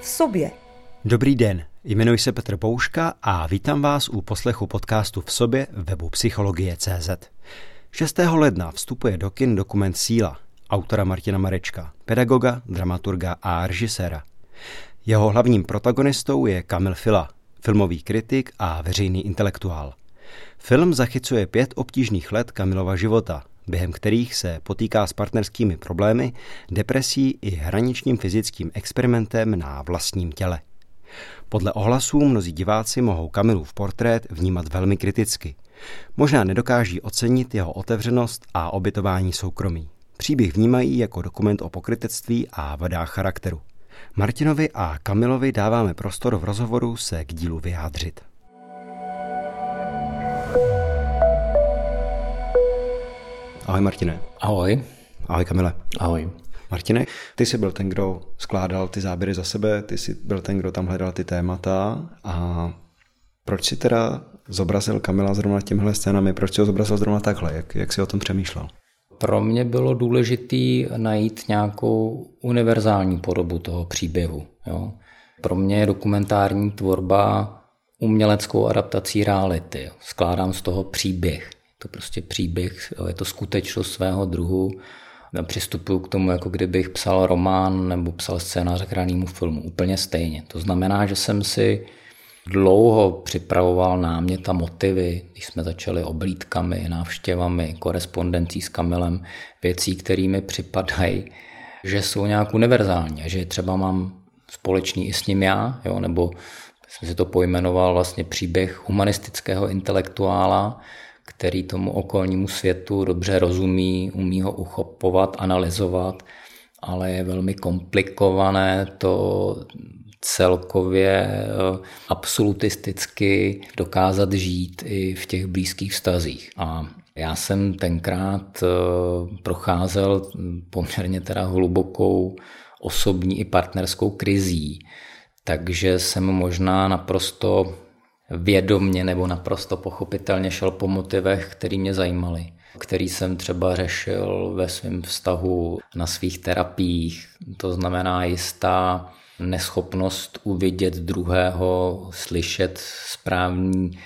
v sobě. Dobrý den, jmenuji se Petr Pouška a vítám vás u poslechu podcastu v sobě webu Psychologie.cz. 6. ledna vstupuje do kin dokument Síla autora Martina Marečka, pedagoga, dramaturga a režiséra. Jeho hlavním protagonistou je Kamil Fila, filmový kritik a veřejný intelektuál. Film zachycuje pět obtížných let Kamilova života, během kterých se potýká s partnerskými problémy, depresí i hraničním fyzickým experimentem na vlastním těle. Podle ohlasů mnozí diváci mohou Kamilův portrét vnímat velmi kriticky. Možná nedokáží ocenit jeho otevřenost a obytování soukromí. Příběh vnímají jako dokument o pokrytectví a vadách charakteru. Martinovi a Kamilovi dáváme prostor v rozhovoru se k dílu vyjádřit. Ahoj Martine. Ahoj. Ahoj Kamile. Ahoj. Martine, ty jsi byl ten, kdo skládal ty záběry za sebe, ty jsi byl ten, kdo tam hledal ty témata a proč si teda zobrazil Kamila zrovna těmhle scénami, proč si ho zobrazil zrovna takhle, jak, jak jsi o tom přemýšlel? Pro mě bylo důležité najít nějakou univerzální podobu toho příběhu. Jo. Pro mě je dokumentární tvorba uměleckou adaptací reality. Skládám z toho příběh. To prostě příběh, je to skutečnost svého druhu. Přistupuju k tomu, jako kdybych psal román nebo psal scénář k ranému filmu. Úplně stejně. To znamená, že jsem si dlouho připravoval námět a motivy, když jsme začali oblídkami, návštěvami, korespondencí s Kamilem, věcí, které mi připadají, že jsou nějak univerzální že třeba mám společný i s ním já, jo, nebo jsem si to pojmenoval vlastně příběh humanistického intelektuála, který tomu okolnímu světu dobře rozumí, umí ho uchopovat, analyzovat, ale je velmi komplikované to celkově eh, absolutisticky dokázat žít i v těch blízkých vztazích. A já jsem tenkrát eh, procházel poměrně teda hlubokou osobní i partnerskou krizí, takže jsem možná naprosto vědomně nebo naprosto pochopitelně šel po motivech, který mě zajímaly který jsem třeba řešil ve svém vztahu na svých terapiích. To znamená jistá neschopnost uvidět druhého, slyšet správný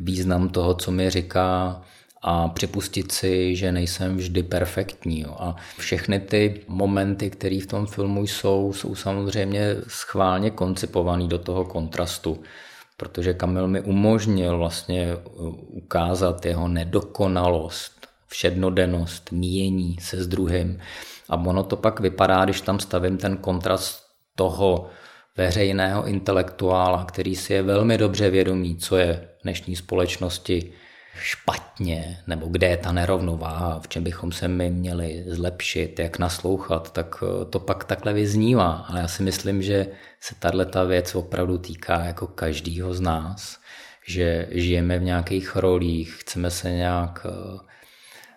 význam toho, co mi říká a připustit si, že nejsem vždy perfektní. A všechny ty momenty, které v tom filmu jsou, jsou samozřejmě schválně koncipovaný do toho kontrastu protože Kamil mi umožnil vlastně uh, ukázat jeho nedokonalost, všednodennost, míjení se s druhým. A ono to pak vypadá, když tam stavím ten kontrast toho veřejného intelektuála, který si je velmi dobře vědomý, co je v dnešní společnosti špatně, nebo kde je ta nerovnováha, v čem bychom se my měli zlepšit, jak naslouchat, tak eh, to pak takhle vyznívá. Ale já si myslím, že se tahle ta věc opravdu týká jako každýho z nás, že žijeme v nějakých rolích, chceme se nějak eh,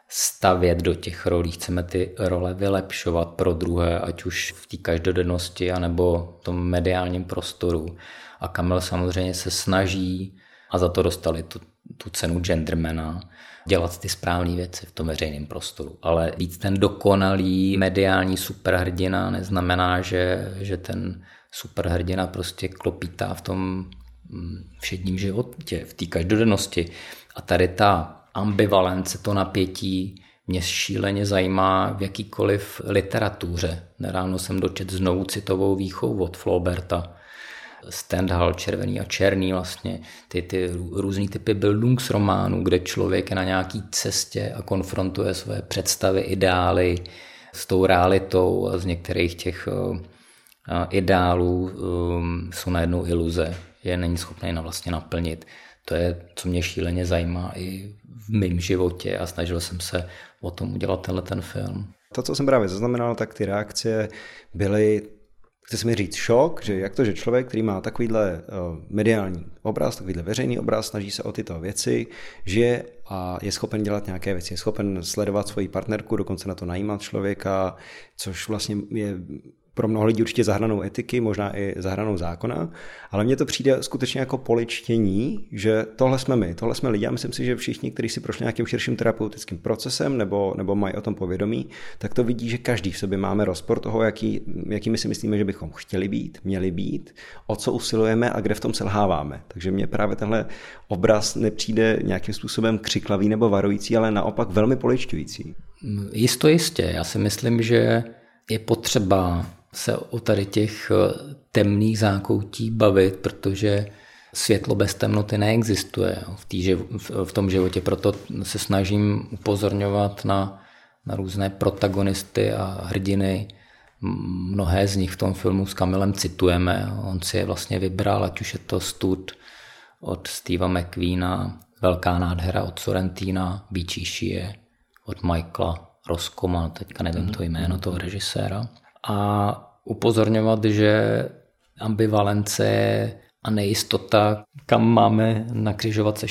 stavět do těch rolí, chceme ty role vylepšovat pro druhé, ať už v té každodennosti, anebo v tom mediálním prostoru. A Kamil samozřejmě se snaží a za to dostali tu, tu cenu gendermana, dělat ty správné věci v tom veřejném prostoru. Ale být ten dokonalý mediální superhrdina neznamená, že, že ten superhrdina prostě klopítá v tom mm, všedním životě, v té každodennosti. A tady ta ambivalence, to napětí mě šíleně zajímá v jakýkoliv literatuře. Nedávno jsem dočet znovu citovou výchovu od Flauberta, Stendhal, červený a černý vlastně, ty, ty různý typy Bildungsrománů, kde člověk je na nějaký cestě a konfrontuje své představy, ideály s tou realitou a z některých těch uh, ideálů um, jsou najednou iluze, je není schopný na vlastně naplnit. To je, co mě šíleně zajímá i v mém životě a snažil jsem se o tom udělat tenhle ten film. To, co jsem právě zaznamenal, tak ty reakce byly chce se mi říct šok, že jak to, že člověk, který má takovýhle uh, mediální obraz, takovýhle veřejný obraz, snaží se o tyto věci, žije a je schopen dělat nějaké věci, je schopen sledovat svoji partnerku, dokonce na to najímat člověka, což vlastně je pro mnoho lidí určitě zahranou etiky, možná i zahranou zákona, ale mně to přijde skutečně jako poličtění, že tohle jsme my, tohle jsme lidi. Já myslím si, že všichni, kteří si prošli nějakým širším terapeutickým procesem nebo, nebo mají o tom povědomí, tak to vidí, že každý v sobě máme rozpor toho, jaký, jaký my si myslíme, že bychom chtěli být, měli být, o co usilujeme a kde v tom selháváme. Takže mně právě tenhle obraz nepřijde nějakým způsobem křiklavý nebo varující, ale naopak velmi poličťující. Jisto jistě. Já si myslím, že je potřeba se o tady těch eh, temných zákoutí bavit, protože světlo bez temnoty neexistuje v, tý, v tom životě. Proto se snažím upozorňovat na, na různé protagonisty a hrdiny. Mnohé z nich v tom filmu s Kamilem citujeme. On si je vlastně vybral, ať už je to stud od Steva McQueena, Velká nádhera od Sorrentina, Bíčíši je od Michaela Roskoma, teďka nevím to jméno toho režiséra a upozorňovat, že ambivalence a nejistota, kam máme nakřižovat se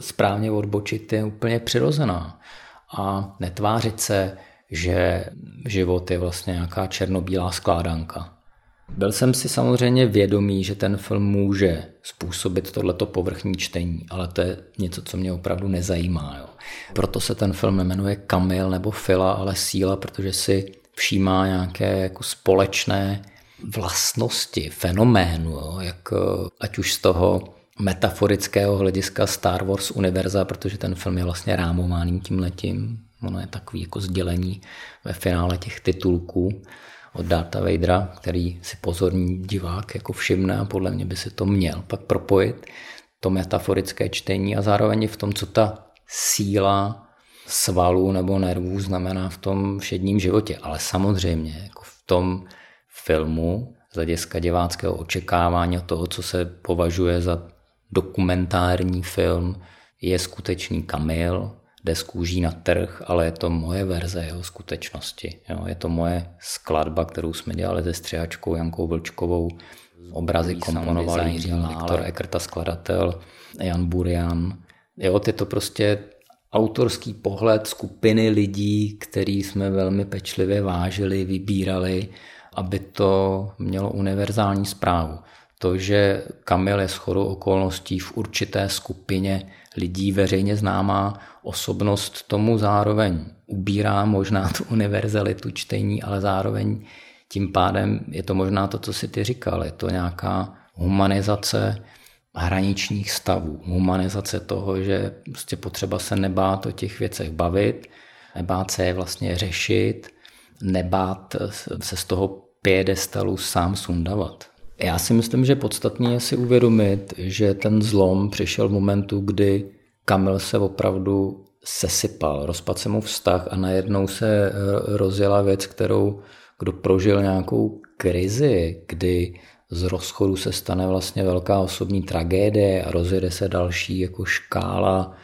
správně odbočit, je úplně přirozená. A netvářit se, že život je vlastně nějaká černobílá skládanka. Byl jsem si samozřejmě vědomý, že ten film může způsobit tohleto povrchní čtení, ale to je něco, co mě opravdu nezajímá. Jo. Proto se ten film nemenuje Kamil nebo Fila, ale Síla, protože si všímá nějaké jako společné vlastnosti, fenoménu, jo, jak, ať už z toho metaforického hlediska Star Wars univerza, protože ten film je vlastně rámovaným tím letím. Ono je takový jako sdělení ve finále těch titulků od Darta Vadera, který si pozorní divák jako všimne a podle mě by si to měl pak propojit, to metaforické čtení a zároveň v tom, co ta síla svalů nebo nervů znamená v tom všedním životě. Ale samozřejmě jako v tom filmu z hlediska diváckého očekávání toho, co se považuje za dokumentární film, je skutečný Kamil, jde z kůží na trh, ale je to moje verze jeho skutečnosti. Jo? Je to moje skladba, kterou jsme dělali se střihačkou Jankou Vlčkovou. Obrazy komponoval Jiří Viktor Ekrta, skladatel, Jan Burian. Jo, je to prostě autorský pohled skupiny lidí, který jsme velmi pečlivě vážili, vybírali, aby to mělo univerzální zprávu. To, že Kamil je shodou okolností v určité skupině lidí veřejně známá osobnost, tomu zároveň ubírá možná tu univerzalitu čtení, ale zároveň tím pádem je to možná to, co si ty říkal, je to nějaká humanizace hraničních stavů, humanizace toho, že prostě potřeba se nebát o těch věcech bavit, nebát se je vlastně řešit, nebát se z toho piedestalu sám sundavat. Já si myslím, že podstatně je si uvědomit, že ten zlom přišel v momentu, kdy Kamil se opravdu sesypal, rozpad se mu vztah a najednou se eh, rozjela věc, kterou kdo prožil nějakou krizi, kdy z rozchodu se stane vlastně velká osobní tragédie a rozjede se další jako škála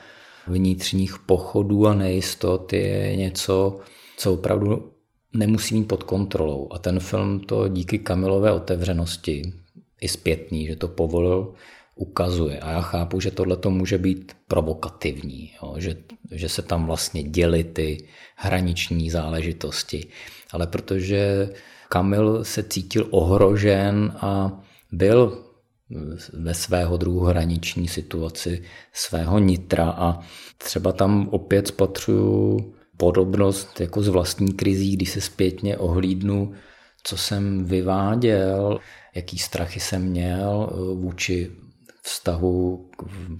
vnitřních pochodů a nejistot je něco, co opravdu nemusí mít pod kontrolou. A ten film to díky Kamilové otevřenosti i zpětný, že to povolil, ukazuje. A já chápu, že tohle to může být provokativní, jo? Že, že se tam vlastně děly ty hraniční záležitosti. Ale protože Kamil se cítil ohrožen a byl ve svého druhu hraniční situaci svého nitra a třeba tam opět spatřuju podobnost jako s vlastní krizí, když se zpětně ohlídnu, co jsem vyváděl, jaký strachy jsem měl eh, vůči vztahu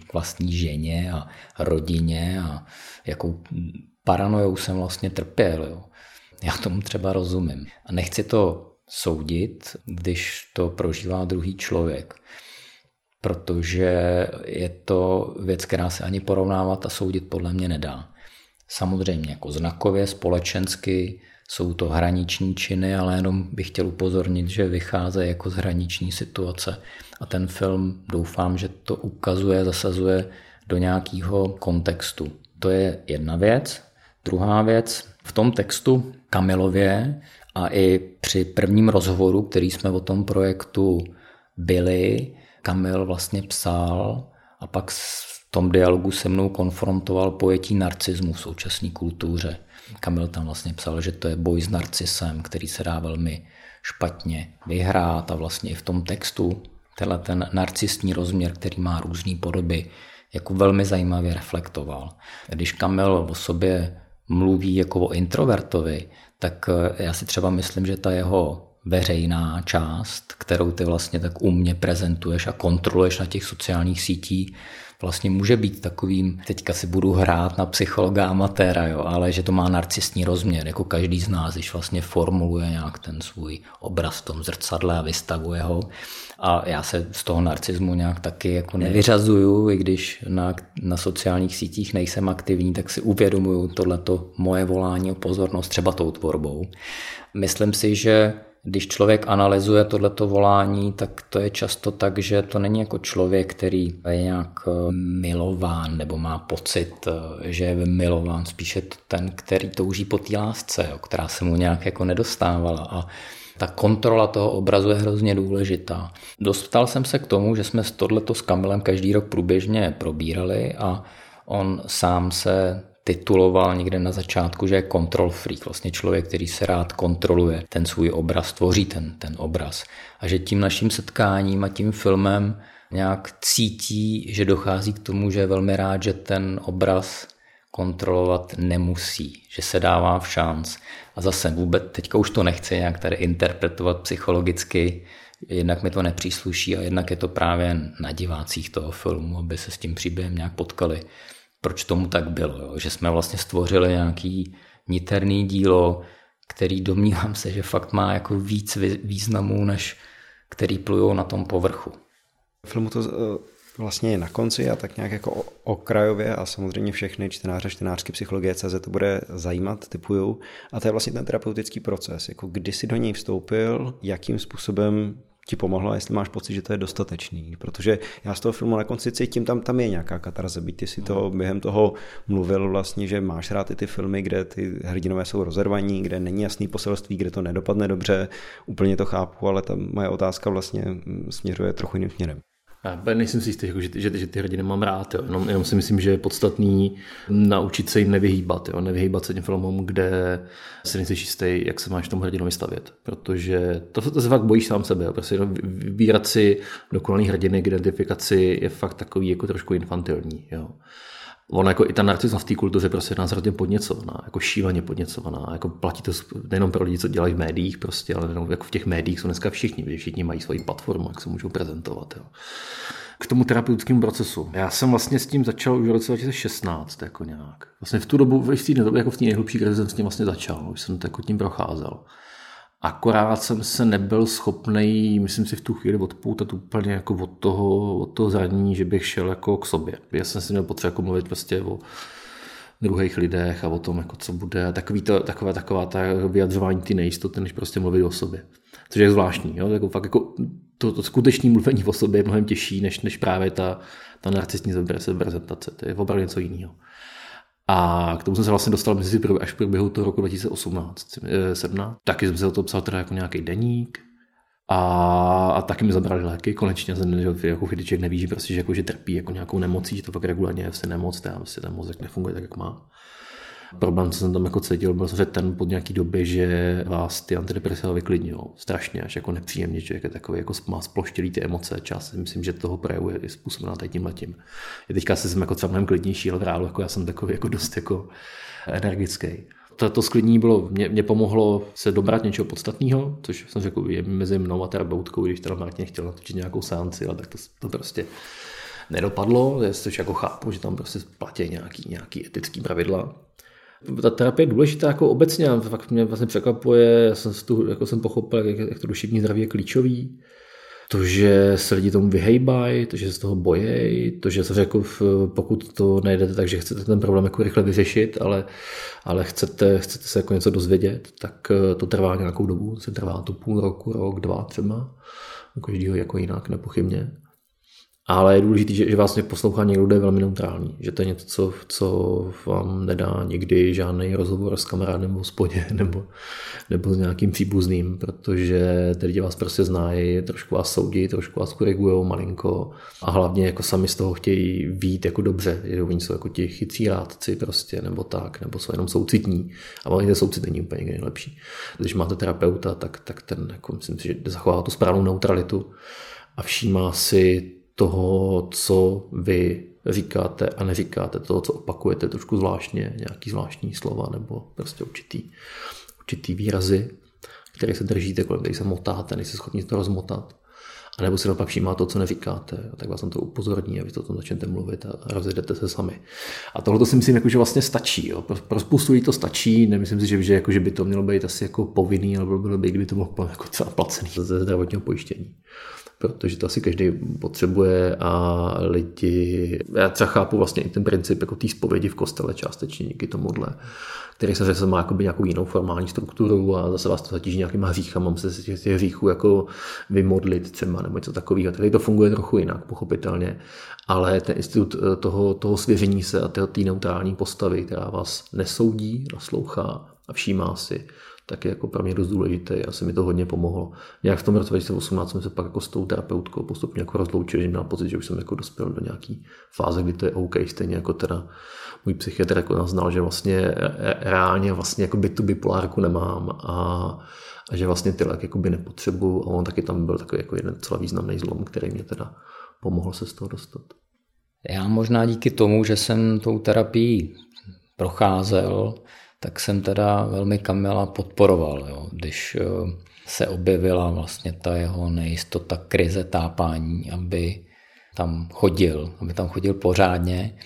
k vlastní ženě a rodině a jakou paranojou jsem vlastně trpěl. Jo. Já tomu třeba rozumím. A nechci to soudit, když to prožívá druhý člověk, protože je to věc, která se ani porovnávat a soudit podle mě nedá. Samozřejmě jako znakově, společensky jsou to hraniční činy, ale jenom bych chtěl upozornit, že vychází jako z hraniční situace. A ten film doufám, že to ukazuje, zasazuje do nějakého kontextu. To je jedna věc. Druhá věc, v tom textu Kamilově a i při prvním rozhovoru, který jsme o tom projektu byli, Kamil vlastně psal a pak v tom dialogu se mnou konfrontoval pojetí narcismu v současné kultuře. Kamil tam vlastně psal, že to je boj s narcisem, který se dá velmi špatně vyhrát a vlastně i v tom textu tenhle ten narcistní rozměr, který má různé podoby, jako velmi zajímavě reflektoval. Když Kamil o sobě mluví jako o introvertovi, tak eh, já si třeba myslím, že ta jeho veřejná část, kterou ty vlastně tak umně prezentuješ a kontroluješ na těch sociálních sítích, vlastně může být takovým, teďka si budu hrát na psychologa amatéra, jo, ale že to má narcistní rozměr, jako každý z nás, když vlastně formuluje nějak ten svůj obraz v tom zrcadle a vystavuje ho. A já se z toho narcismu nějak taky jako nevyřazuju, i když na, na sociálních sítích nejsem aktivní, tak si uvědomuju tohleto moje volání o pozornost třeba tou tvorbou. Myslím si, že když člověk analyzuje tohleto volání, tak to je často tak, že to není jako člověk, který je nějak eh, milován nebo má pocit, eh, že je milován, spíše ten, který touží po té lásce, jo, která se mu nějak jako nedostávala a ta kontrola toho obrazu je hrozně důležitá. Dostal jsem se k tomu, že jsme tohleto s Kamilem každý rok průběžně probírali a on sám se tituloval někde na začátku, že je control freak, vlastně člověk, který se rád kontroluje ten svůj obraz, tvoří ten, ten obraz. A že tím naším setkáním a tím filmem nějak cítí, že dochází k tomu, že je velmi rád, že ten obraz kontrolovat nemusí, že se dává v šanc. A zase vůbec, teďka už to nechci nějak tady interpretovat psychologicky, jednak mi to nepřísluší a jednak je to právě na divácích toho filmu, aby se s tím příběhem nějak potkali proč tomu tak bylo. Jo? Že jsme vlastně stvořili nějaký niterný dílo, který domnívám se, že fakt má jako víc významů, než který plujou na tom povrchu. Filmu to eh, vlastně je na konci a tak nějak jako okrajově a samozřejmě všechny čtenáře, čtenářky psychologie CZ to bude zajímat, typuju. A to je vlastně ten terapeutický proces, jako kdy si do něj vstoupil, jakým způsobem ti pomohlo, jestli máš pocit, že to je dostatečný. Protože já z toho filmu na konci cítím, tam, tam je nějaká katarze, byť ty si to během toho mluvil vlastně, že máš rád i ty filmy, kde ty hrdinové jsou rozervaní, kde není jasný poselství, kde to nedopadne dobře, úplně to chápu, ale ta moje otázka vlastně směřuje trochu jiným směrem. Já nejsem si jistý, jako, že, že, že ty hrdiny mám rád, jo. Jenom, jenom si myslím, že je podstatný naučit se jim nevyhýbat, jo. nevyhýbat se těm filmům, kde si nejsi jistý, jak se máš tomu hrdinovi stavět. Protože to, to se fakt bojíš sám sebe. Jo. Prostě vybírat si dokonalý hrdiny k identifikaci je fakt takový jako trošku infantilní. Jo. Ono jako i ta narcisma v té kultuře prostě nás hrozně podněcovaná, jako šívaně podněcovaná. Jako platí to nejenom pro lidi, co dělají v médiích, prostě, ale jenom jako v těch médiích jsou dneska všichni, protože všichni mají svoji platformu, jak se můžou prezentovat. Jo. K tomu terapeutickému procesu. Já jsem vlastně s tím začal už v roce 2016, jako nějak. Vlastně v tu dobu, v té jako v té nejhlubší krizi jsem s tím vlastně začal, už jsem jako tím procházel. Akorát jsem se nebyl schopný, myslím si, v tu chvíli odpoutat úplně jako od toho, od toho zranění, že bych šel jako k sobě. Já jsem si měl potřeba jako mluvit prostě o druhých lidech a o tom, jako co bude. Takový to, taková, taková ta vyjadřování ty nejistoty, než prostě mluvit o sobě. Což je zvláštní. Jo? Jako fakt jako to, to skutečné mluvení o sobě je mnohem těžší, než, než právě ta, ta narcistní prezentace. To je opravdu něco jiného. A k tomu jsem se vlastně dostal mezi až v průběhu toho roku 2018, 17. Eh, taky jsem se o to psal teda jako nějaký deník, a, a taky mi zabrali léky, konečně jsem, že jako chytiček neví, že, prostě, že, jako, že trpí jako nějakou nemocí, že to pak regulárně je vlastně nemoc, teda prostě ten mozek nefunguje tak, jak má. Problém, co jsem tam jako cítil, byl že ten pod nějaký době, že vás ty antidepresiva vyklidňují strašně, až jako nepříjemně, člověk je takový, jako má sploštělý ty emoce, čas, myslím, že toho projevuje i způsobená tady tím letím. Je teďka se jsem jako třeba mnohem klidnější, ale v reálu jako já jsem takový jako dost jako energický. To, to sklidní bylo, mě, mě, pomohlo se dobrat něčeho podstatného, což jsem řekl, je mezi mnou a terapeutkou, když teda Martin chtěl natočit nějakou seanci, ale tak to, to prostě nedopadlo, což jako chápu, že tam prostě platí nějaký, nějaký etický pravidla. Ta terapie je důležitá jako obecně a fakt mě vlastně překvapuje, já jsem, tu, jako jsem pochopil, jak, jak to duševní zdraví je klíčový. To, že se lidi tomu vyhejbají, to, že se z toho bojejí, to, že se jako pokud to nejdete tak, že chcete ten problém jako rychle vyřešit, ale, ale chcete, chcete se jako něco dozvědět, tak eh, to trvá nějakou dobu, se trvá to půl roku, rok, dva třeba, u každého jako jinak, nepochybně. Ale je důležité, že, že vlastně poslouchá někdo, kdo je velmi neutrální, že to je něco, co, co vám nedá nikdy žádný rozhovor s kamarádem v hospodě nebo, nebo s nějakým příbuzným, protože ty lidi vás prostě znají, trošku vás soudí, trošku vás korigují malinko a hlavně jako sami z toho chtějí vít jako dobře, že oni jsou jako ti chytří rádci prostě, nebo tak, nebo jsou jenom soucitní. A oni ten soucit není úplně nejlepší. Když máte terapeuta, tak, tak ten, jako myslím si, že zachová tu správnou neutralitu a všímá si toho, co vy říkáte a neříkáte, toho, co opakujete trošku zvláštně, nějaký zvláštní slova nebo prostě určitý, určitý výrazy, které se držíte, kolem se motáte, nejste schopni to rozmotat. A nebo si naopak všímá to, co neříkáte, tak vás na to upozorní a vy to tom začnete mluvit a rozjedete se sami. A tohle si myslím, jako, že vlastně stačí. Jo. Pro, spoustu lidí to stačí, nemyslím si, že, že, jako, že by to mělo být asi jako povinný, ale bylo by, kdyby to bylo jako třeba placený ze zdravotního pojištění protože to asi každý potřebuje a lidi, já třeba chápu vlastně i ten princip jako té zpovědi v kostele částečně díky tomuhle, který se má nějakou jinou formální strukturu a zase vás to zatíží nějakýma hříchama, musíte se těch hříchů jako vymodlit třeba nebo něco takového. Tady to funguje trochu jinak, pochopitelně, ale ten institut eh, toho, toho svěření se a té neutrální postavy, která vás nesoudí, naslouchá a všímá si, tak je jako pro mě dost důležité. Asi mi to hodně pomohlo. Nějak v tom roce 2018 jsme se pak jako s tou terapeutkou postupně jako rozloučili, že měl pocit, že už jsem jako dospěl do nějaký fáze, kdy to je OK, stejně jako teda můj psychiatr jako naznal, že vlastně reálně vlastně jako by tu bipolárku nemám a, a že vlastně ty léky jako by nepotřebuju a on taky tam byl takový jako jeden celá významný zlom, který mě teda pomohl se z toho dostat. Já možná díky tomu, že jsem tou terapii procházel, tak jsem teda velmi Kamila podporoval. Jo. Když eh, se objevila vlastně ta jeho nejistota, krize, tápání, aby tam chodil, aby tam chodil pořádně.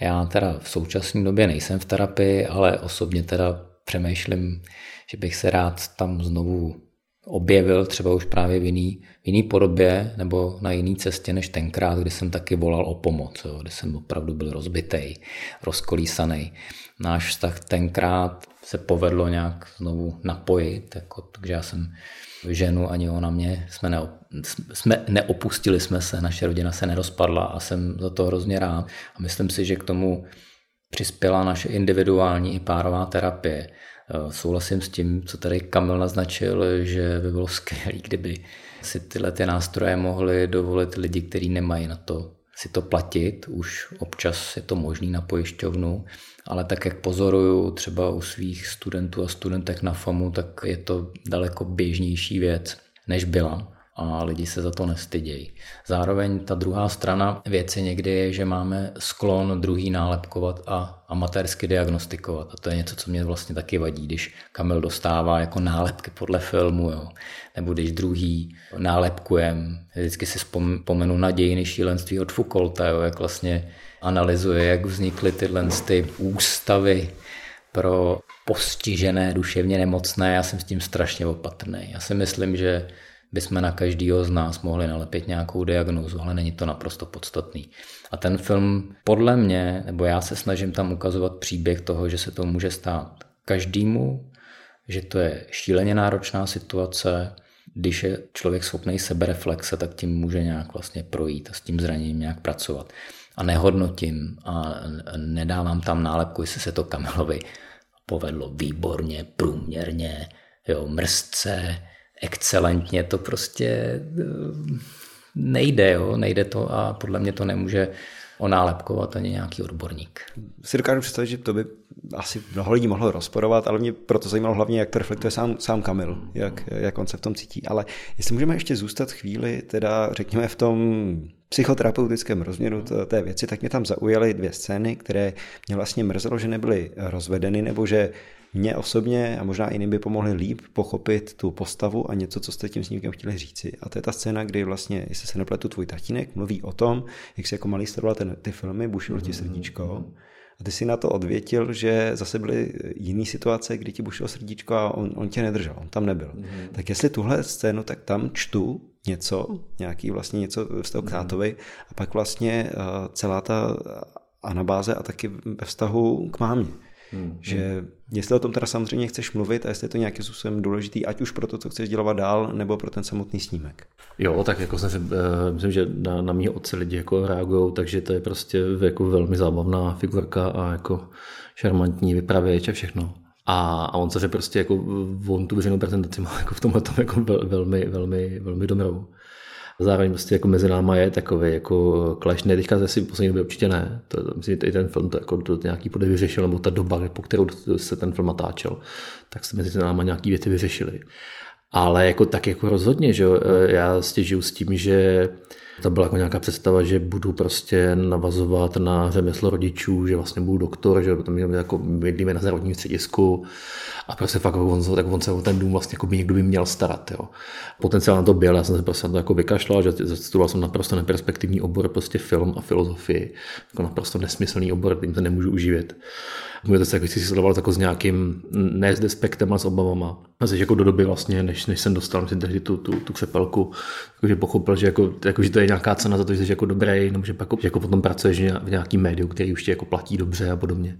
Já teda v současné době nejsem v terapii, ale osobně teda přemýšlím, že bych se rád tam znovu objevil třeba už právě v jiný, v jiný podobě nebo na jiný cestě než tenkrát, kdy jsem taky volal o pomoc, jo, kdy jsem opravdu byl rozbitej, rozkolísaný. Náš vztah tenkrát se povedlo nějak znovu napojit, jako, takže já jsem ženu ani ona mě, jsme, ne, jsme neopustili jsme se, naše rodina se nerozpadla a jsem za to hrozně rád a myslím si, že k tomu přispěla naše individuální i párová terapie. Eh, souhlasím s tím, co tady Kamil naznačil, že by bylo skvělé, kdyby si tyhle ty nástroje mohli dovolit lidi, kteří nemají na to si to platit. Už občas je to možný na pojišťovnu, ale tak jak pozoruju třeba u svých studentů a studentek na FAMu, tak je to daleko běžnější věc, než byla a lidi se za to nestydějí. Zároveň ta druhá strana věci někdy je, že máme sklon druhý nálepkovat a amatérsky diagnostikovat. A to je něco, co mě vlastně taky vadí, když Kamil dostává jako nálepky podle filmu, jo. nebo když druhý nálepkujem. Vždycky si vzpomenu na dějiny šílenství od Foucaulta, jo, jak vlastně analyzuje, jak vznikly tyhle ty ústavy pro postižené, duševně nemocné. Já jsem s tím strašně opatrný. Já si myslím, že bychom na každého z nás mohli nalepit nějakou diagnózu, ale není to naprosto podstatný. A ten film podle mě, nebo já se snažím tam ukazovat příběh toho, že se to může stát každému, že to je šíleně náročná situace, když je člověk schopný sebereflexe, tak tím může nějak vlastně projít a s tím zraněním nějak pracovat. A nehodnotím a nedávám tam nálepku, jestli se to Kamilovi povedlo výborně, průměrně, jo, mrzce, excelentně, to prostě eh, nejde, jo, nejde to a podle mě to nemůže onálepkovat ani nějaký odborník. Si dokážu představit, že to by asi mnoho lidí mohlo rozporovat, ale mě proto zajímalo hlavně, jak to reflektuje sám, sám Kamil, jak, jak on se v tom cítí. Ale jestli můžeme ještě zůstat chvíli, teda řekněme v tom psychoterapeutickém rozměru té věci, tak mě tam zaujaly dvě scény, které mě vlastně mrzelo, že nebyly rozvedeny, nebo že mě osobně a možná jiným by pomohli líp pochopit tu postavu a něco, co jste tím snímkem chtěli říci. A to je ta scéna, kdy vlastně, jestli se nepletu, tvůj tatínek mluví o tom, jak si jako malý sledoval ten, ty filmy, bušilo ti srdíčko. A ty si na to odvětil, že zase byly jiné situace, kdy ti bušilo srdíčko a on, on tě nedržel, on tam nebyl. Mm-hmm. Tak jestli tuhle scénu, tak tam čtu něco, nějaký vlastně něco z toho k tátovi a pak vlastně uh, celá ta anabáze a taky ve vztahu k mámě. Hmm. Že jestli o tom teda samozřejmě chceš mluvit a jestli je to nějakým způsobem důležitý, ať už pro to, co chceš dělat dál, nebo pro ten samotný snímek. Jo, tak jako jsem si, uh, myslím, že na, na mýho otce lidi jako reagují, takže to je prostě jako velmi zábavná figurka a jako šarmantní vypravěč a všechno. A, a on se prostě jako, on tu veřejnou prezentaci má jako v tomhle tom jako velmi, velmi, velmi dobrou. Zároveň prostě jako mezi náma je takový jako clash, ne teďka zase poslední době určitě ne, to, to myslím, že ten film to, jako, to nějaký podle vyřešil, nebo ta doba, po kterou se ten film natáčel, tak se mezi náma nějaký věci vyřešily. Ale jako tak jako rozhodně, že já stěžuju s tím, že to byla jako nějaká představa, že budu prostě navazovat na řemeslo rodičů, že vlastně budu doktor, že potom jako bydlíme na zdravotním středisku a prostě fakt on, tak on se o ten dům vlastně jako by někdo by měl starat. Jo. Potenciál na to byl, já jsem se prostě na to jako vykašlal, že studoval jsem naprosto neperspektivní obor, prostě film a filozofii, jako naprosto nesmyslný obor, tím se nemůžu uživit. Můj otec jako si sledoval jako s nějakým, ne s despektem, ale s obavama. A jako do doby vlastně, než, než jsem dostal myslím, tehdy tu, tu, tu křepelku, takže pochopil, že, jako, jako, že to je nějaká cena za to, že jsi jako dobrý, nebo že pak jako potom pracuješ v nějakým médiu, který už tě jako platí dobře a podobně.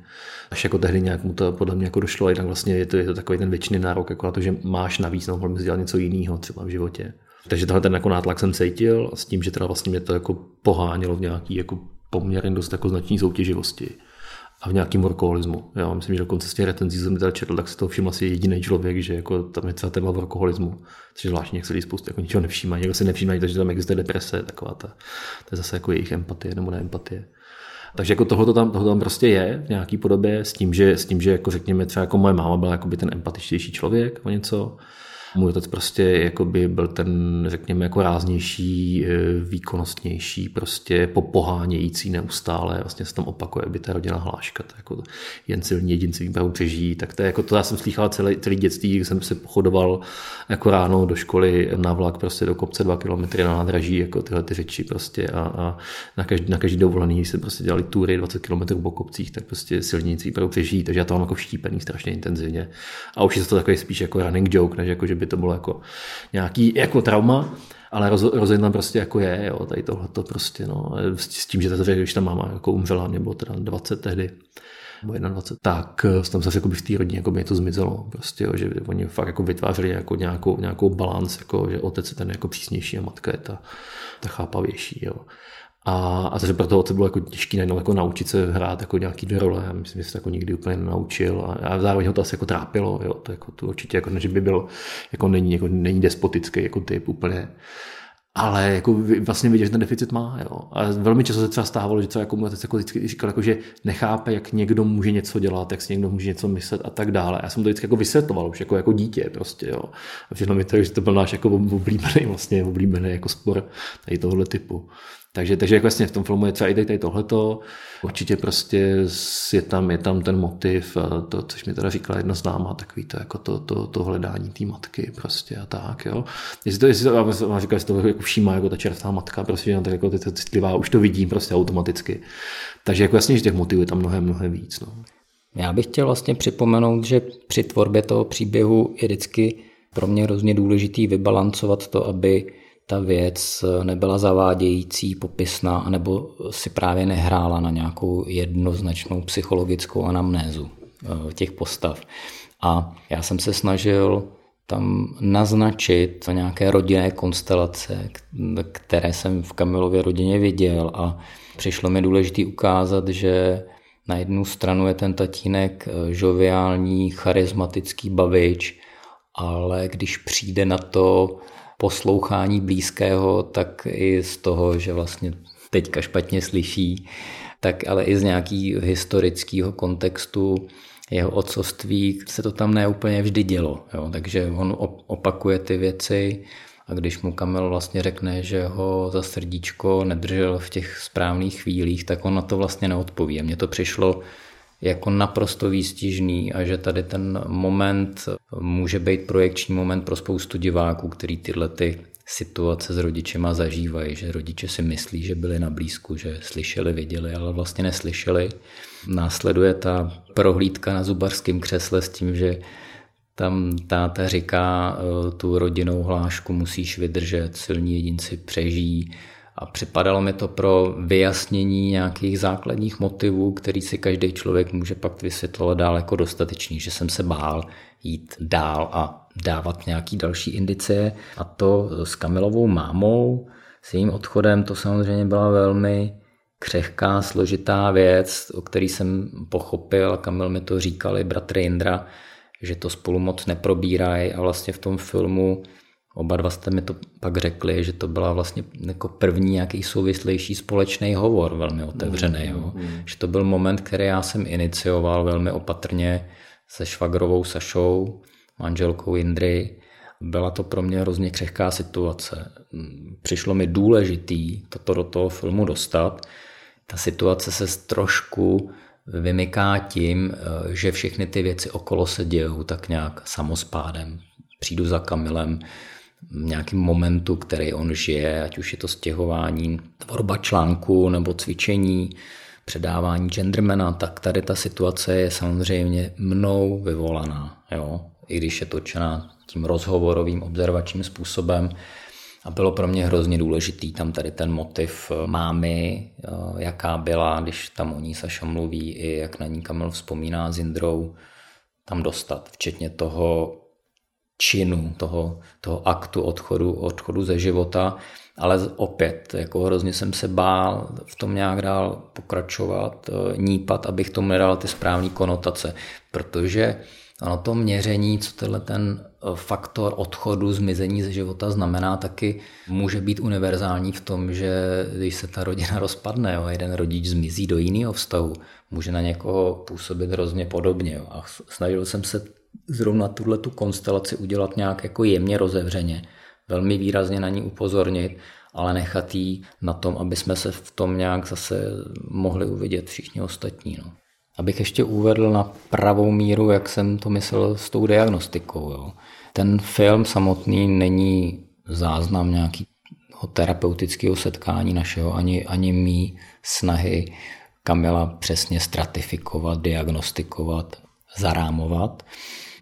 Až jako tehdy nějak mu to podle mě jako došlo, jinak vlastně je to, je to takový ten věčný nárok jako na to, že máš navíc, no, mohl dělat něco jiného třeba v životě. Takže tohle ten jako nátlak jsem cítil a s tím, že teda vlastně mě to jako pohánělo v nějaký jako poměrně dost jako znační soutěživosti a v nějakém workoholismu. Já myslím, že dokonce z těch retenzí jsem teda četl, tak se to všiml asi jediný člověk, že jako tam je celá téma workoholismu, což je zvláštní, jak se lidi spoustu jako ničeho nevšímají, někdo si nevšímají, takže tam existuje deprese, taková ta, to je zase jako jejich empatie nebo neempatie. Takže jako tohle tam, tohle tam prostě je v nějaký podobě s tím, že, s tím, že jako řekněme třeba jako moje máma byla jako by ten empatičtější člověk o něco, můj otec prostě jakoby byl ten, řekněme, jako ráznější, e, výkonnostnější, prostě popohánějící neustále, vlastně se tam opakuje, by ta rodina hláška, to jako jen silní jedinci výpravu přežijí, tak to je jako to, já jsem slychal celý, celý dětství, když jsem se pochodoval jako ráno do školy na vlak prostě do kopce dva kilometry na nádraží, jako tyhle ty řeči prostě a, a na, každý, na každý dovolený se prostě dělali tury 20 km po kopcích, tak prostě silníci výpravu přežijí, takže já to mám jako vštípený strašně intenzivně. A už je to takový spíš jako running joke, než jako, že by to bylo jako nějaký jako trauma, ale roz, rozhodně tam prostě jako je, jo, tady tohle to prostě, no, s tím, že ta když ta máma jako umřela, mě bylo teda 20 tehdy, nebo 21, tak eh, tam zase jako v té rodině jako by to zmizelo, prostě, jo, že oni fakt jako vytvářeli jako nějakou, nějakou balans, jako, že otec je ten jako přísnější a matka je ta, ta chápavější. Jo. A, a takže pro toho bylo jako těžké najednou jako naučit se hrát jako nějaký dvě role. Já myslím, že se to jako nikdy úplně nenaučil. A, a zároveň ho to asi jako trápilo. Jo. To, jako, to určitě jako, že by byl, jako není, jako není despotický jako typ úplně. Ale jako vlastně vidět, že ten deficit má. Jo. A velmi často se třeba stávalo, že třeba jako mu jako vždycky říkal, jako, že nechápe, jak někdo může něco dělat, jak si někdo může něco myslet a tak dále. Já jsem to vždycky jako vysvětloval už jako, jako dítě prostě. Jo. A všechno mi to, že to byl náš jako oblíbený, vlastně oblíbený jako spor tady tohohle typu. Takže, takže jak vlastně v tom filmu je třeba i tady tohleto, určitě prostě je tam, je tam ten motiv, to, což mi teda říkala jedna známá, takový to, jako to, to, to hledání té matky prostě a tak, jo. Jestli to, jestli to, já říkal, jestli to jako všímá jako ta čerstvá matka, prostě, no, tak jako to citlivá, už to vidím prostě automaticky. Takže jako jasně, že těch motivů je tam mnohem, mnohem víc, no. Já bych chtěl vlastně připomenout, že při tvorbě toho příběhu je vždycky pro mě hrozně důležitý vybalancovat to, aby ta věc nebyla zavádějící, popisná, anebo si právě nehrála na nějakou jednoznačnou psychologickou anamnézu eh, těch postav. A já jsem se snažil tam naznačit nějaké rodinné konstelace, které jsem v Kamilově rodině viděl a přišlo mi důležité ukázat, že na jednu stranu je ten tatínek eh, žoviální, charismatický bavič, ale když přijde na to, poslouchání blízkého, tak i z toho, že vlastně teďka špatně slyší, tak ale i z nějakého historického kontextu jeho otcovství se to tam neúplně vždy dělo. Jo? Takže on opakuje ty věci a když mu Kamil vlastně řekne, že ho za srdíčko nedržel v těch správných chvílích, tak on na to vlastně neodpoví. A mně to přišlo jako naprosto výstižný a že tady ten moment může být projekční moment pro spoustu diváků, který tyhle ty situace s rodičema zažívají, že rodiče si myslí, že byli na blízku, že slyšeli, viděli, ale vlastně neslyšeli. Následuje ta prohlídka na zubarském křesle s tím, že tam táta říká, e, tu rodinnou hlášku musíš vydržet, silní jedinci přežijí a připadalo mi to pro vyjasnění nějakých základních motivů, který si každý člověk může pak vysvětlovat dál jako dostatečný, že jsem se bál jít dál a dávat nějaký další indicie. A to s Kamilovou mámou, s jejím odchodem, to samozřejmě byla velmi křehká, složitá věc, o který jsem pochopil, a Kamil mi to říkali, bratr Indra, že to spolu moc neprobírají a vlastně v tom filmu Oba dva jste mi to pak řekli, že to byla vlastně jako první nějaký souvislejší společný hovor, velmi otevřený. Jo. Mm, mm. Že to byl moment, který já jsem inicioval velmi opatrně se švagrovou Sašou, manželkou Indry. Byla to pro mě hrozně křehká situace. Přišlo mi důležitý toto do toho filmu dostat. Ta situace se trošku vymyká tím, že všechny ty věci okolo se dějou tak nějak samospádem. Přijdu za Kamilem, nějakým momentu, který on žije, ať už je to stěhování, tvorba článku nebo cvičení, předávání gendermana, tak tady ta situace je samozřejmě mnou vyvolaná, jo? i když je točená tím rozhovorovým observačním způsobem. A bylo pro mě hrozně důležitý tam tady ten motiv mámy, eh, jaká byla, když tam o ní Saša mluví, i jak na ní Kamil vzpomíná s Indrou, tam dostat, včetně toho činu, toho, toho aktu odchodu, odchodu ze života, ale opět, jako hrozně jsem se bál v tom nějak dál pokračovat, eh, nípat, abych tomu nedal ty správné konotace, protože ono to měření, co tenhle ten eh, faktor odchodu, zmizení ze života znamená, taky může být univerzální v tom, že když se ta rodina rozpadne, jo, jeden rodič zmizí do jiného vztahu, může na někoho působit hrozně podobně. Jo. A snažil jsem se zrovna tuhle tu konstelaci udělat nějak jako jemně rozevřeně, velmi výrazně na ní upozornit, ale nechat jí na tom, aby jsme se v tom nějak zase mohli uvidět všichni ostatní. No. Abych ještě uvedl na pravou míru, jak jsem to myslel s tou diagnostikou. Jo. Ten film samotný není záznam nějakého terapeutického setkání našeho, ani, ani mý snahy Kamila přesně stratifikovat, diagnostikovat, zarámovat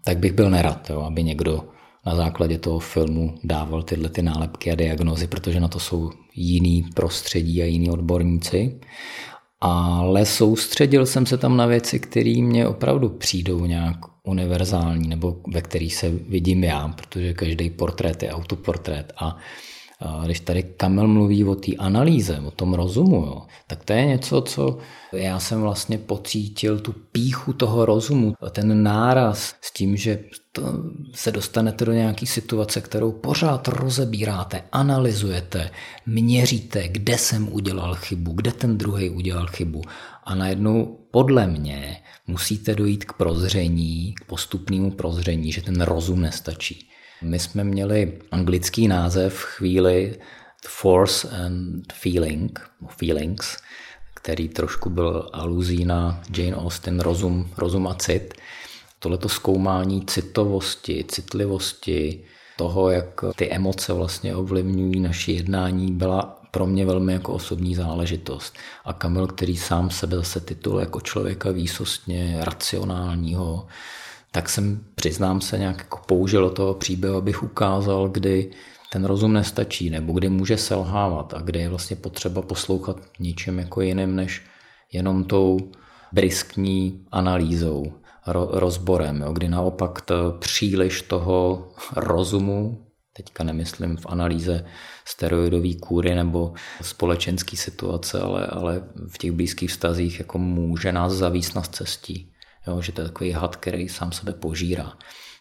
tak bych byl nerad, jo, aby někdo na základě toho filmu dával tyhle ty nálepky a diagnozy, protože na to jsou jiný prostředí a jiní odborníci. Ale soustředil jsem se tam na věci, které mě opravdu přijdou nějak univerzální, nebo ve kterých se vidím já, protože každý portrét je autoportrét. A když tady Kamel mluví o té analýze, o tom rozumu, jo, tak to je něco, co já jsem vlastně pocítil tu píchu toho rozumu, ten náraz s tím, že se dostanete do nějaké situace, kterou pořád rozebíráte, analyzujete, měříte, kde jsem udělal chybu, kde ten druhý udělal chybu a najednou podle mě musíte dojít k prozření, k postupnému prozření, že ten rozum nestačí. My jsme měli anglický název chvíli Force and Feeling, Feelings, který trošku byl aluzí na Jane Austen, rozum, rozum a cit. Tohleto zkoumání citovosti, citlivosti, toho, jak ty emoce vlastně ovlivňují naše jednání, byla pro mě velmi jako osobní záležitost. A Kamil, který sám sebe zase titul jako člověka výsostně racionálního, tak jsem, přiznám se, nějak jako použil toho příběhu, abych ukázal, kdy ten rozum nestačí, nebo kdy může selhávat a kdy je vlastně potřeba poslouchat ničem jako jiným, než jenom tou briskní analýzou, ro- rozborem, jo, kdy naopak to příliš toho rozumu, teďka nemyslím v analýze steroidové kůry nebo společenské situace, ale, ale v těch blízkých vztazích jako může nás zavíst na cestí. Jo, že to je takový had, který sám sebe požírá.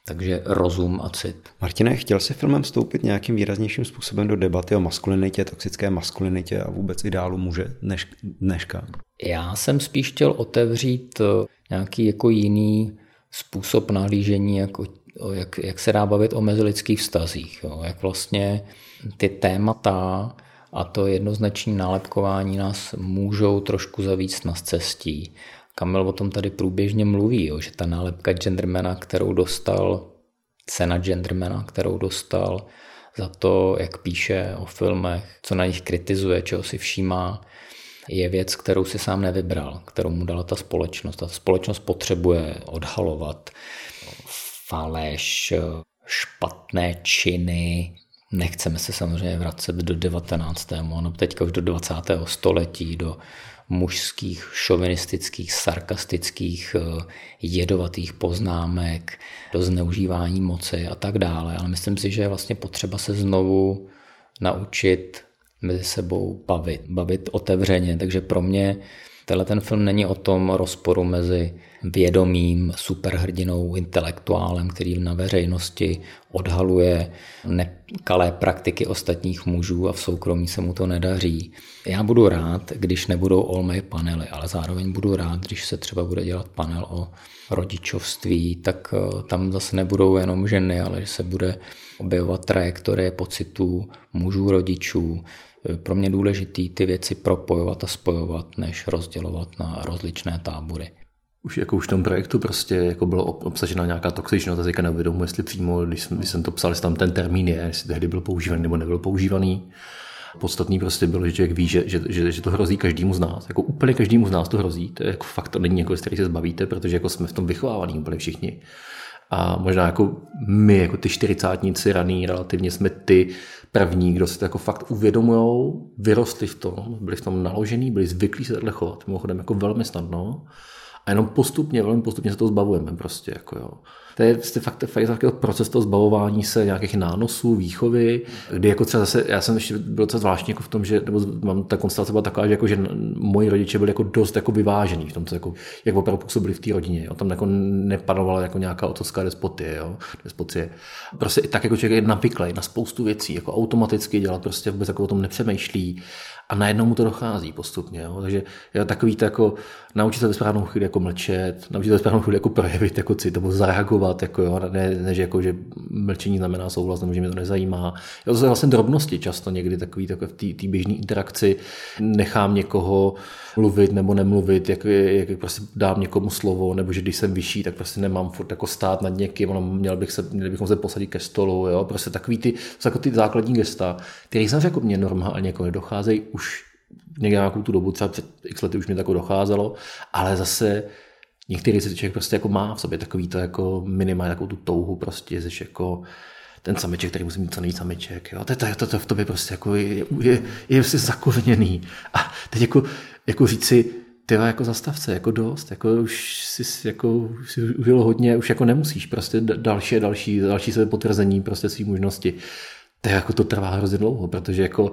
Takže rozum a cit. Martine, chtěl jsi filmem vstoupit nějakým výraznějším způsobem do debaty o maskulinitě, toxické maskulinitě a vůbec ideálu muže dneš, dneška? Já jsem spíš chtěl otevřít eh, nějaký jako jiný způsob nahlížení, jako, jak, jak se dá bavit o mezilidských vztazích. Jo? Jak vlastně ty témata a to jednoznačné nálepkování nás můžou trošku zavíct na cestí Kamil o tom tady průběžně mluví, jo, že ta nálepka gendermana, kterou dostal, cena gendermana, kterou dostal za to, jak píše o filmech, co na nich kritizuje, čeho si všímá, je věc, kterou si sám nevybral, kterou mu dala ta společnost. Ta společnost potřebuje odhalovat faleš, špatné činy, nechceme se samozřejmě vracet do 19. no teďka už do 20. století, do mužských, šovinistických, sarkastických, eh, jedovatých poznámek, do zneužívání moci a tak dále. Ale myslím si, že je vlastně potřeba se znovu naučit mezi sebou bavit, bavit otevřeně. Takže pro mě tenhle ten film není o tom rozporu mezi vědomým superhrdinou, intelektuálem, který na veřejnosti odhaluje nekalé praktiky ostatních mužů a v soukromí se mu to nedaří. Já budu rád, když nebudou all my panely, ale zároveň budu rád, když se třeba bude dělat panel o rodičovství, tak eh, tam zase nebudou jenom ženy, ale že se bude objevovat trajektorie pocitů mužů, rodičů. Pro mě důležitý ty věci propojovat a spojovat, než rozdělovat na rozličné tábory už jako už v tom projektu prostě jako bylo obsažena nějaká toxičnost, teďka neuvědomu, jestli přímo, když jsem, když jsem to psal, jestli tam ten termín je, jestli tehdy byl používaný nebo nebyl používaný. Podstatný prostě bylo, že člověk ví, že, že, že, že, to hrozí každému z nás. Jako úplně každému z nás to hrozí. To je jako fakt, to není jako, z který se zbavíte, protože jako jsme v tom vychovávaní úplně všichni. A možná jako my, jako ty čtyřicátníci raný, relativně jsme ty první, kdo si to jako fakt uvědomují, vyrostli v tom, byli v tom naložený, byli zvyklí se takhle chovat. Mimochodem jako velmi snadno a jenom postupně, velmi postupně se to zbavujeme prostě. Jako jo. To je prostě fakt, fakt takový proces toho zbavování se nějakých nánosů, výchovy, kdy jako třeba zase, já jsem ještě byl docela zvláštní jako v tom, že nebo mám ta konstelace byla taková, že, jako, že moji rodiče byli jako dost jako vyvážení v tom, co jako, jak opravdu působili v té rodině. Jo. Tam jako nepanovala jako nějaká otcovská despotie, jo, despotie. Prostě i tak jako člověk je navyklý na spoustu věcí, jako automaticky dělat, prostě vůbec jako o tom nepřemýšlí a najednou mu to dochází postupně. Jo. Takže je takový to jako naučit se ve správnou chvíli jako mlčet, naučit se ve správnou chvíli jako projevit jako cit, nebo zareagovat, jako jo, ne, ne, že, jako, že mlčení znamená souhlas, nebo že mě to nezajímá. Jo, to jsou vlastně drobnosti často někdy takový, takové v té běžné interakci nechám někoho mluvit nebo nemluvit, jak, jak prostě dám někomu slovo, nebo že když jsem vyšší, tak prostě nemám furt jako stát nad někým, ono, měl bych se, měli bychom se posadit ke stolu, jo, prostě takový ty, jako ty základní gesta, který jsem řekl mě normálně jako nedocházejí už někde nějakou tu dobu, třeba před x lety už mi tako docházelo, ale zase některý se člověk prostě jako má v sobě takový to jako minimálně takovou tu touhu prostě, že jako ten sameček, který musí mít co nejvíc sameček. Jo? To, to, to, to, v tobě prostě jako je, je, je, prostě zakořeněný. A teď jako, jako říct si, ty jako zastavce, jako dost, jako už si jako už si užil hodně, už jako nemusíš, prostě další a další, další sebe potvrzení prostě svý možnosti. To jako to trvá hrozně dlouho, protože jako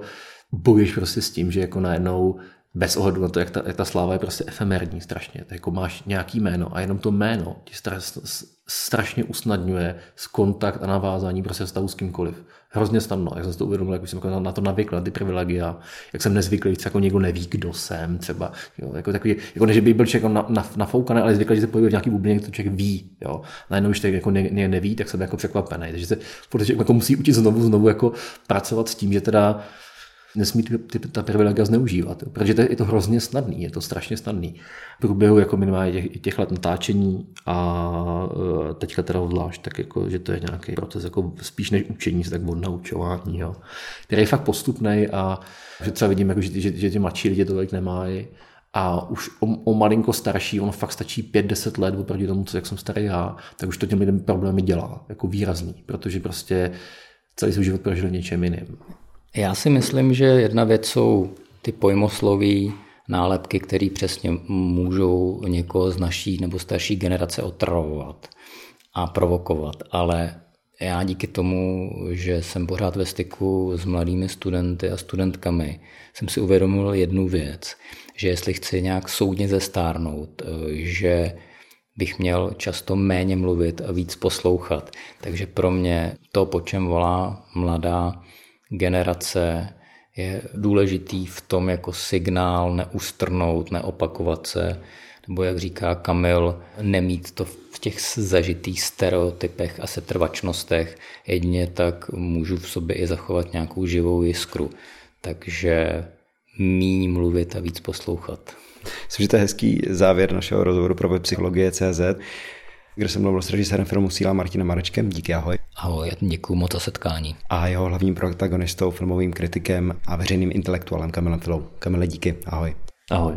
bojíš prostě s tím, že jako najednou bez ohledu na to, jak ta, jak ta sláva je prostě efemerní strašně. Tak jako máš nějaký jméno a jenom to jméno ti strašně usnadňuje s kontakt a navázání prostě stavu s kýmkoliv. Hrozně snadno, jak jsem si to uvědomil, jak jsem jako na to navykl, na ty privilegia, jak jsem nezvyklý, jako někdo neví, kdo jsem, třeba, jo, jako takový, jako než by byl člověk jako na, na, nafoukaný, ale zvyklý, že se pojí v nějaký bublině, to člověk ví, jo. Najednou, když člověk jako ne, ne, neví, tak jsem jako překvapený. Takže se protože jako musí učit znovu, znovu jako pracovat s tím, že teda nesmí ty, ty, ta privilegia zneužívat, jo, protože to je, to hrozně snadný, je to strašně snadný. V průběhu jako minimálně těch, těch let natáčení a e, teďka teda zvlášť, tak jako, že to je nějaký proces jako spíš než učení tak od naučování, jo, který je fakt postupný a že třeba vidím, jako, že, že, že ty mladší lidi to tolik nemají, a už o, o malinko starší, ono fakt stačí 5-10 let oproti tomu, co jak jsem starý já, tak už to těm lidem problémy dělá, jako výrazný, protože prostě celý svůj život prožil něčem jiným. Já si myslím, že jedna věc jsou ty pojmosloví, nálepky, které přesně můžou někoho z naší nebo starší generace otravovat a provokovat, ale já díky tomu, že jsem pořád ve styku s mladými studenty a studentkami, jsem si uvědomil jednu věc, že jestli chci nějak soudně zestárnout, že bych měl často méně mluvit a víc poslouchat. Takže pro mě to, po čem volá mladá generace je důležitý v tom jako signál neustrnout, neopakovat se, nebo jak říká Kamil, nemít to v těch zažitých stereotypech a setrvačnostech. Jedně tak můžu v sobě i zachovat nějakou živou jiskru. Takže míň mluvit a víc poslouchat. Myslím, že to je hezký závěr našeho rozhovoru pro psychologie CZ kde jsem mluvil s režisérem filmu Síla Martinem Marečkem. Díky, ahoj. Ahoj, děkuji moc za setkání. A jeho hlavním protagonistou, filmovým kritikem a veřejným intelektuálem Kamilem Filou. Kamile, díky, ahoj. Ahoj.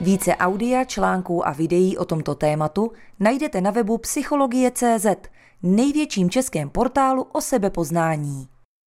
Více audia, článků a videí o tomto tématu najdete na webu Psychologie.cz, největším českém portálu o sebepoznání.